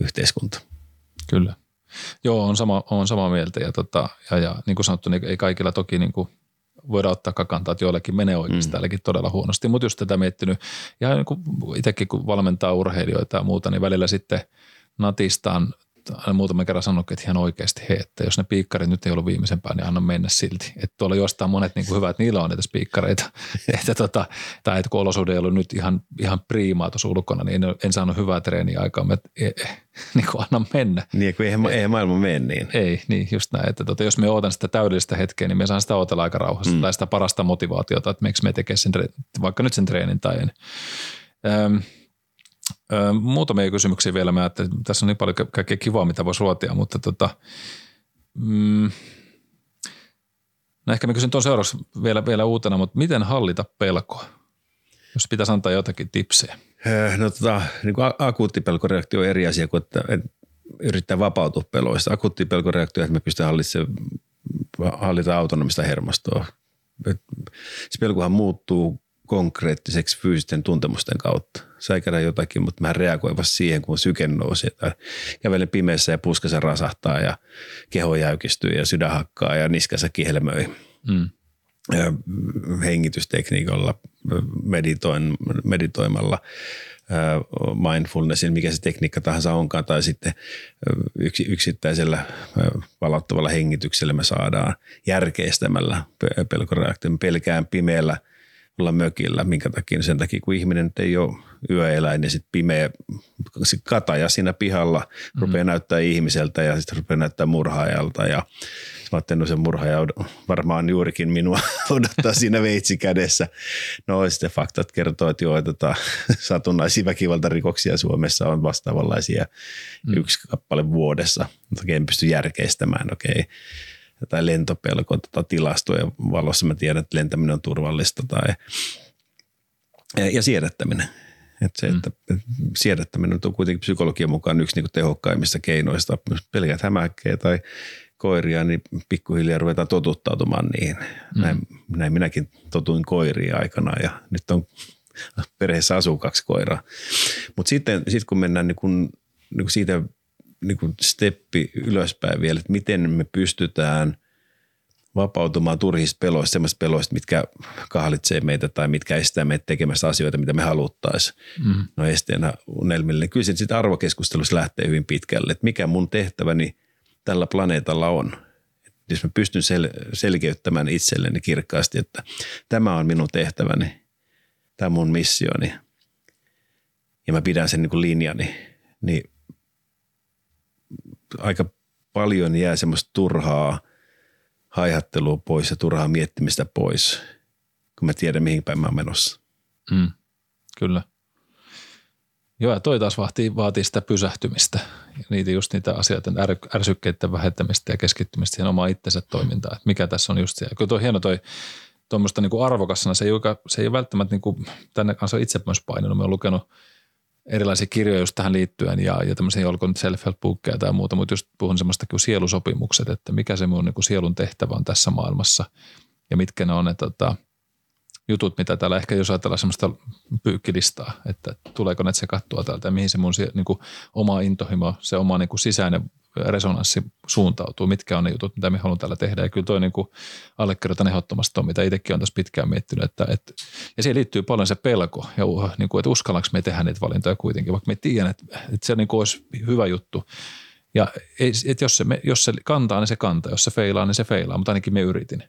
yhteiskunta. Kyllä. Joo, on, sama, on samaa mieltä ja, tota, ja, ja niin kuin sanottu, niin ei kaikilla toki niin kuin voida ottaa kantaa, että joillekin menee oikeasti mm. täälläkin todella huonosti. Mutta just tätä miettinyt, ja niin itsekin kun valmentaa urheilijoita ja muuta, niin välillä sitten natistaan muutaman kerran sanonut, että ihan oikeasti he, että jos ne piikkarit nyt ei ollut viimeisempää, niin anna mennä silti. Että tuolla jostain monet niin kuin hyvä, että niillä on niitä spiikkareita. että tota, tai että kun olosuhde ei ollut nyt ihan, ihan priimaa tuossa ulkona, niin en, en saanut hyvää treeniä aikaa. Mä, e, e, niin kuin anna mennä. Niin, kun eihän, eihän maailma mene niin. Ei, niin just näin. Että tota, jos me ootan sitä täydellistä hetkeä, niin me saan sitä odotella aika rauhassa. Mm. Tai sitä parasta motivaatiota, että miksi me tekee sen, vaikka nyt sen treenin tai en. Öm, muutamia kysymyksiä vielä. Mä että tässä on niin paljon kaikkea kivaa, mitä voisi ruotia, mutta tota, mm, no ehkä mä kysyn tuon seuraavaksi vielä, vielä uutena, mutta miten hallita pelkoa? Jos pitäisi antaa jotakin tipsejä. No tota, niin kuin akuutti pelkoreaktio on eri asia kuin, että, että yrittää vapautua peloista. Akuutti pelkoreaktio, että me pystytään hallitsemaan hallita autonomista hermostoa. Se pelkohan muuttuu konkreettiseksi fyysisten tuntemusten kautta. Säikärä jotakin, mutta mä reagoin vasta siihen, kun syke nousi. Tai kävelen pimeässä ja puskassa rasahtaa ja keho jäykistyy ja sydän hakkaa ja niskassa kihelmöi. Mm. Ja hengitystekniikalla, meditoin, meditoimalla, mindfulnessin, mikä se tekniikka tahansa onkaan, tai sitten yksi, yksittäisellä valauttavalla hengityksellä me saadaan järkeistämällä pelkoreaktio. Pelkään pimeällä – olla mökillä, minkä takia sen takia, kun ihminen ei ole yöeläin, niin sitten pimeä kataja siinä pihalla mm. rupeaa näyttää ihmiseltä ja sitten rupeaa näyttää murhaajalta ja mä ajattelin, no se murhaaja varmaan juurikin minua odottaa siinä veitsi kädessä. No sitten faktat kertoo, että joo, tota, satunnaisia väkivaltarikoksia Suomessa on vastaavanlaisia mm. yksi kappale vuodessa. Okei, en pysty järkeistämään, okei tai lentopelko tota tilastojen valossa mä tiedän, että lentäminen on turvallista tai ja, ja siedättäminen. Että se, mm. että siedättäminen on kuitenkin psykologian mukaan yksi niin tehokkaimmista keinoista. Pelkät hämähäkkejä tai koiria, niin pikkuhiljaa ruvetaan totuttautumaan niihin. Mm. Näin, näin minäkin totuin koiria aikana ja nyt on perheessä asuu kaksi koiraa. Mutta sitten sit kun mennään niin kun, niin kun siitä niin kuin steppi ylöspäin vielä, että miten me pystytään vapautumaan turhista peloista, semmoista peloista, mitkä kahlitsee meitä tai mitkä estää meitä tekemästä asioita, mitä me haluttaisiin. Mm. No esteenä unelmille. Kyllä se sitten arvokeskustelussa lähtee hyvin pitkälle, että mikä mun tehtäväni tällä planeetalla on. Et jos mä pystyn sel- selkeyttämään itselleni kirkkaasti, että tämä on minun tehtäväni, tämä on mun missioni, ja mä pidän sen niin kuin linjani, niin aika paljon jää semmoista turhaa haihattelua pois ja turhaa miettimistä pois, kun mä tiedän mihin päin mä oon menossa. Mm, kyllä. Joo, ja toi taas vaatii, vaatii sitä pysähtymistä ja niitä just niitä asioita, är, ärsykkeiden vähentämistä ja keskittymistä siihen omaan itsensä toimintaan. Että mikä tässä on just se. Kyllä toi hieno toi tuommoista niin arvokassana, se ei, ole, se ei ole välttämättä, niin kuin, tänne kanssa itse myös painanut. Mä oon lukenut – erilaisia kirjoja just tähän liittyen ja, ja tämmöisiä, olko nyt self-help tai muuta, mutta just puhun semmoista kuin sielusopimukset, että mikä se mun niin kuin sielun tehtävä on tässä maailmassa ja mitkä ne on ne tota, jutut, mitä täällä ehkä jos ajatellaan semmoista pyykkilistaa, että tuleeko ne kattua täältä ja mihin se mun niin kuin, oma intohimo, se oma niin kuin sisäinen resonanssi suuntautuu, mitkä on ne jutut, mitä me haluamme täällä tehdä. Ja kyllä toi niin allekirjoitan ehdottomasti tuon, mitä itsekin on tässä pitkään miettinyt. Että, että, ja siihen liittyy paljon se pelko, ja niin kuin, että uskallanko me tehdä niitä valintoja kuitenkin, vaikka me tiedän, että, että se niin kuin olisi hyvä juttu. Ja että jos, se, jos se kantaa, niin se kantaa. Jos se feilaa, niin se feilaa, mutta ainakin me yritin.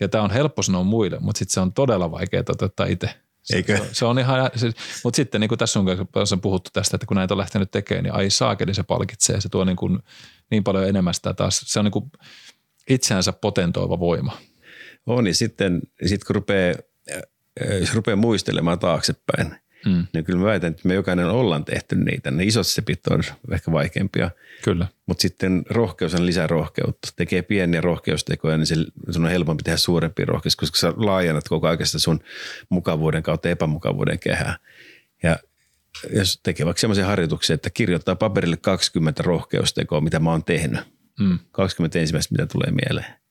Ja tämä on helppo sanoa muille, mutta sitten se on todella vaikea toteuttaa itse. Se, Eikö? Se, se on ihan, se, mutta sitten niin kuin tässä on, on puhuttu tästä, että kun näitä on lähtenyt tekemään, niin ai saakeli se palkitsee. Se tuo niin, kuin, niin paljon enemmän sitä taas. Se on niin kuin itseänsä potentoiva voima. On, niin sitten sit kun rupeaa, jos rupeaa muistelemaan taaksepäin, Mm. Niin kyllä mä väitän, että me jokainen ollaan tehty niitä. Ne isot sepit on ehkä vaikeampia. Kyllä. Mutta sitten rohkeus on lisää rohkeutta. Tekee pieniä rohkeustekoja, niin se, sun on helpompi tehdä suurempi rohkeus, koska sä laajennat koko ajan sun mukavuuden kautta epämukavuuden kehää. Ja jos tekee vaikka sellaisen harjoituksen, että kirjoittaa paperille 20 rohkeustekoa, mitä mä oon tehnyt. Mm. 20 ensimmäistä, mitä tulee mieleen.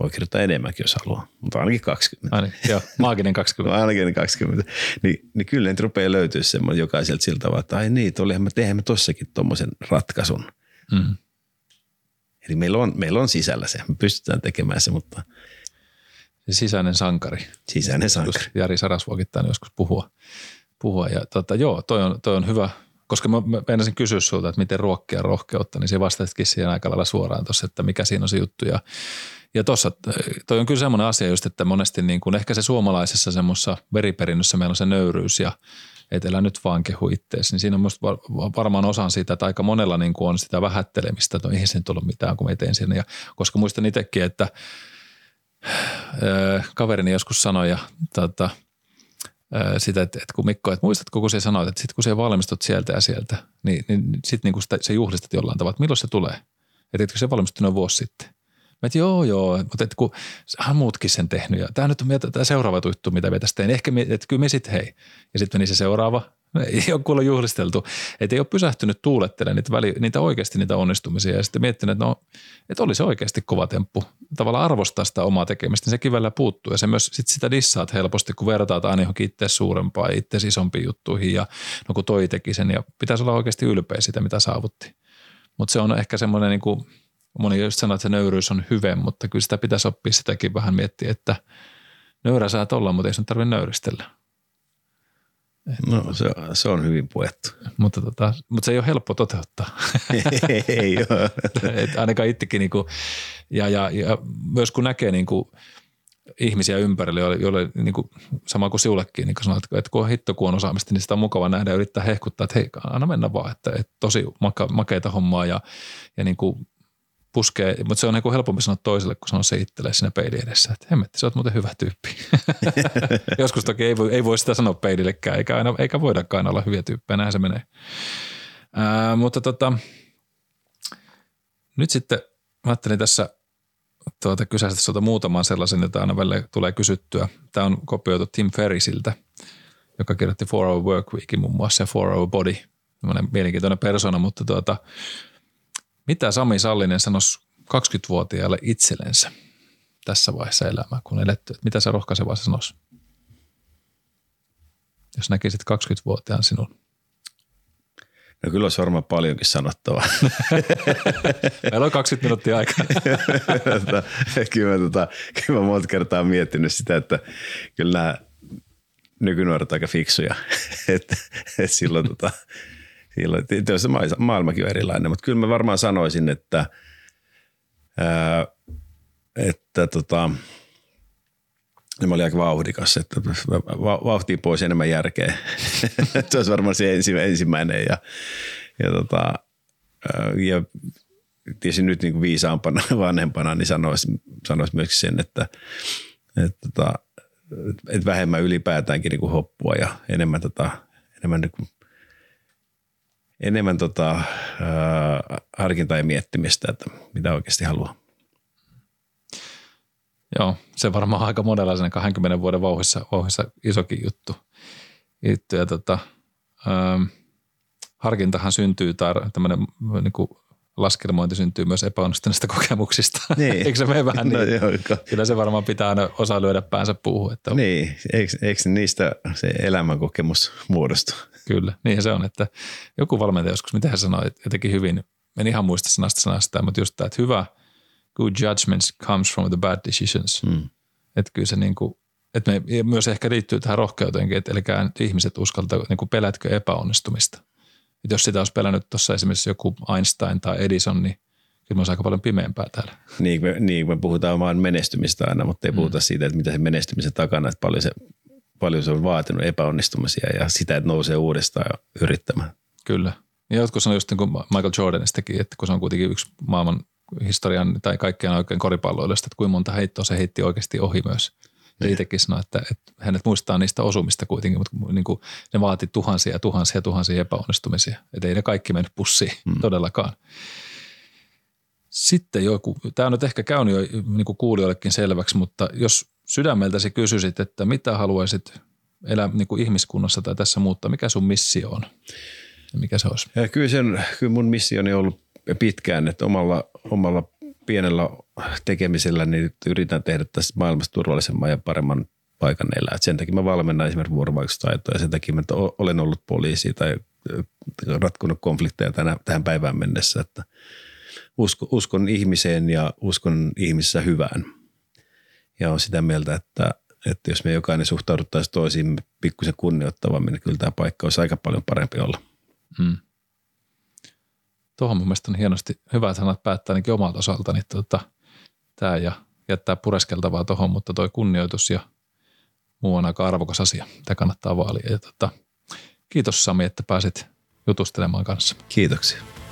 Voi kirjoittaa enemmänkin, jos haluaa, mutta ainakin 20. Ainakin, joo, maaginen 20. No ainakin 20. Niin, niin kyllä nyt rupeaa löytyä semmoinen jokaiselta siltä tavalla, että ai niin, olihan me tehdään me tossakin tuommoisen ratkaisun. Mm. Eli meillä on, meillä on sisällä se, me pystytään tekemään se, mutta Se sisäinen sankari. sisäinen sankari. Jari Sarasvuokittain joskus puhua. puhua. Ja tota, joo, toi on, toi on hyvä, koska mä, mä meinasin kysyä sulta, että miten ruokkia rohkeutta, niin se vastasitkin siihen aika lailla suoraan tuossa, että mikä siinä on se juttu. Ja, ja tuossa, toi on kyllä semmoinen asia just, että monesti niin kuin ehkä se suomalaisessa semmoisessa veriperinnössä meillä on se nöyryys ja et elä nyt vaan kehu itteesi, niin siinä on musta var- varmaan osan siitä, että aika monella niin kuin on sitä vähättelemistä, että no eihän sen tullut mitään, kun mä tein sen. Ja, koska muistan itsekin, että ö, kaverini joskus sanoi ja tota, ö, sitä, että, että kun Mikko, että muistatko, kun sä sanoit, että sitten kun sä valmistut sieltä ja sieltä, niin, niin sitten niin kuin sitä, se juhlistat jollain tavalla, että milloin se tulee? Että etkö se valmistui noin vuosi sitten? Mä et, joo, joo, mutta et kun hän muutkin sen tehnyt ja tämä nyt on tämä seuraava juttu, mitä me tästä tein. Ehkä me, että kyllä me sitten hei. Ja sitten meni se seuraava. No Ei ole kuulla juhlisteltu. Että ei ole pysähtynyt tuulettelemaan niitä, väli, niitä oikeasti niitä onnistumisia ja sitten miettinyt, että no, että oli se oikeasti kova temppu. Tavallaan arvostaa sitä omaa tekemistä, niin sekin välillä puuttuu ja se myös sit sitä dissaat helposti, kun vertaat aina johonkin itse suurempaan itse isompiin juttuihin ja no kun toi teki sen ja pitäisi olla oikeasti ylpeä sitä, mitä saavutti. Mutta se on ehkä semmoinen niin kuin, moni just sanoo, että se nöyryys on hyve, mutta kyllä sitä pitäisi oppia sitäkin vähän miettiä, että nöyrä saat olla, mutta ei sun tarvitse nöyristellä. No se, se on hyvin puettu. Mutta, tota, mutta se ei ole helppo toteuttaa. ei ole. Et ainakaan itsekin niinku, ja, ja, ja, myös kun näkee niinku ihmisiä ympärillä, joille, joille niinku, sama kuin siullekin, niin kuin sanoit, että kun on hitto, kun on osaamista, niin sitä on mukava nähdä ja yrittää hehkuttaa, että hei, anna mennä vaan, että, että tosi maka, makeita hommaa ja, ja niinku puskee, mutta se on niinku helpompi sanoa toiselle, kun sanoa se itselleen siinä peilin edessä, että hemmetti, sä oot muuten hyvä tyyppi. Joskus toki ei voi, ei voi sitä sanoa peilillekään, eikä, aina, eikä voidakaan olla hyviä tyyppejä, näin se menee. Ää, mutta tota, nyt sitten mä ajattelin tässä tuota, kysäistä sulta muutaman sellaisen, jota aina välillä tulee kysyttyä. Tämä on kopioitu Tim Ferrisiltä, joka kirjoitti Four Hour Work Weekin muun muassa ja Four Hour Body. Sellainen mielenkiintoinen persona, mutta tuota, mitä Sami Sallinen sanoisi 20-vuotiaalle itsellensä tässä vaiheessa elämää, kun eletty? Että mitä sä rohkaisevaa sanoisi? Jos näkisit 20-vuotiaan sinun. No kyllä olisi varmaan paljonkin sanottavaa. Meillä on 20 minuuttia aikaa. Tota, kyllä, mä, tota, kyllä mä monta kertaa miettinyt sitä, että kyllä nämä nykynuoret aika fiksuja. että et silloin, tota, silloin tietysti ma- maailmakin on erilainen, mutta kyllä mä varmaan sanoisin, että, ää, että tota, mä olin aika vauhdikas, että va- vauhtiin pois enemmän järkeä. se olisi varmaan se ensi- ensimmäinen ja, ja, tota, ja tietysti nyt niin kuin viisaampana vanhempana, niin sanoisin, sanoisin myös sen, että, että, että, että vähemmän ylipäätäänkin niin kuin hoppua ja enemmän, tota, enemmän, niin kuin, enemmän tota, ää, harkintaa ja miettimistä, että mitä oikeasti haluaa. Joo, se varmaan aika monella sen 20 vuoden vauhissa, vauhissa isokin juttu. juttu ja tota, ähm, harkintahan syntyy tai tämmöinen niin kuin laskelmointi syntyy myös epäonnistuneista kokemuksista. Niin. Eikö se mene vähän No niin? joo, Kyllä se varmaan pitää aina osaa lyödä päänsä puuhun. Että niin, eikö, eikö niistä se elämänkokemus muodostu? Kyllä, niin se on, että joku valmentaja joskus, mitä hän sanoi, jotenkin hyvin, en ihan muista sanasta sanasta, mutta just tämä, että hyvä good judgments comes from the bad decisions. Hmm. Että kyllä se niin kuin, että me myös ehkä liittyy tähän rohkeuteenkin, että eli ihmiset uskaltaa, niin kuin pelätkö epäonnistumista. Että jos sitä olisi pelännyt tuossa esimerkiksi joku Einstein tai Edison, niin kyllä olisi aika paljon pimeämpää täällä. Niin, me, niin, me puhutaan vaan menestymistä aina, mutta ei Mm. puhuta siitä, että mitä se menestymisen takana, että paljon se, paljon se on vaatinut epäonnistumisia ja sitä, että nousee uudestaan ja yrittämään. Kyllä. Ja jotkut sanoo just niin kuin Michael Jordanistakin, että kun se on kuitenkin yksi maailman historian tai kaikkien oikein koripalloilijoista, että kuinka monta heittoa se heitti oikeasti ohi myös. Ja itsekin sanoi, että, että hänet muistaa niistä osumista kuitenkin, mutta niin kuin ne vaati tuhansia ja tuhansia ja tuhansia epäonnistumisia. Että ei ne kaikki mennyt pussiin mm. todellakaan. Sitten joku, tämä on nyt ehkä käynyt jo niin kuin kuulijoillekin selväksi, mutta jos sydämeltäsi kysyisit, että mitä haluaisit elää niin kuin ihmiskunnassa tai tässä muuttaa, mikä sun missio on? Ja mikä se olisi? Ja kyllä, sen, kyllä mun missioni on ollut pitkään, että omalla, omalla pienellä tekemisellä niin yritän tehdä tästä maailmasta turvallisemman ja paremman paikan elää. Et sen takia mä valmennan esimerkiksi vuorovaikutustaitoja ja sen takia mä olen ollut poliisi tai ratkonut konflikteja tänä, tähän päivään mennessä. Että uskon, uskon ihmiseen ja uskon ihmissä hyvään. Ja on sitä mieltä, että, että jos me jokainen suhtauduttaisiin toisiin pikkusen kunnioittavammin, niin kyllä tämä paikka olisi aika paljon parempi olla. Hmm. Tuohon mun mielestä on hienosti hyvä sanat päättää ainakin omalta osaltani, että tota, tämä ja jättää pureskeltavaa tuohon, mutta toi kunnioitus ja muu on aika arvokas asia, mitä kannattaa vaalia. Ja tota, kiitos Sami, että pääsit jutustelemaan kanssa. Kiitoksia.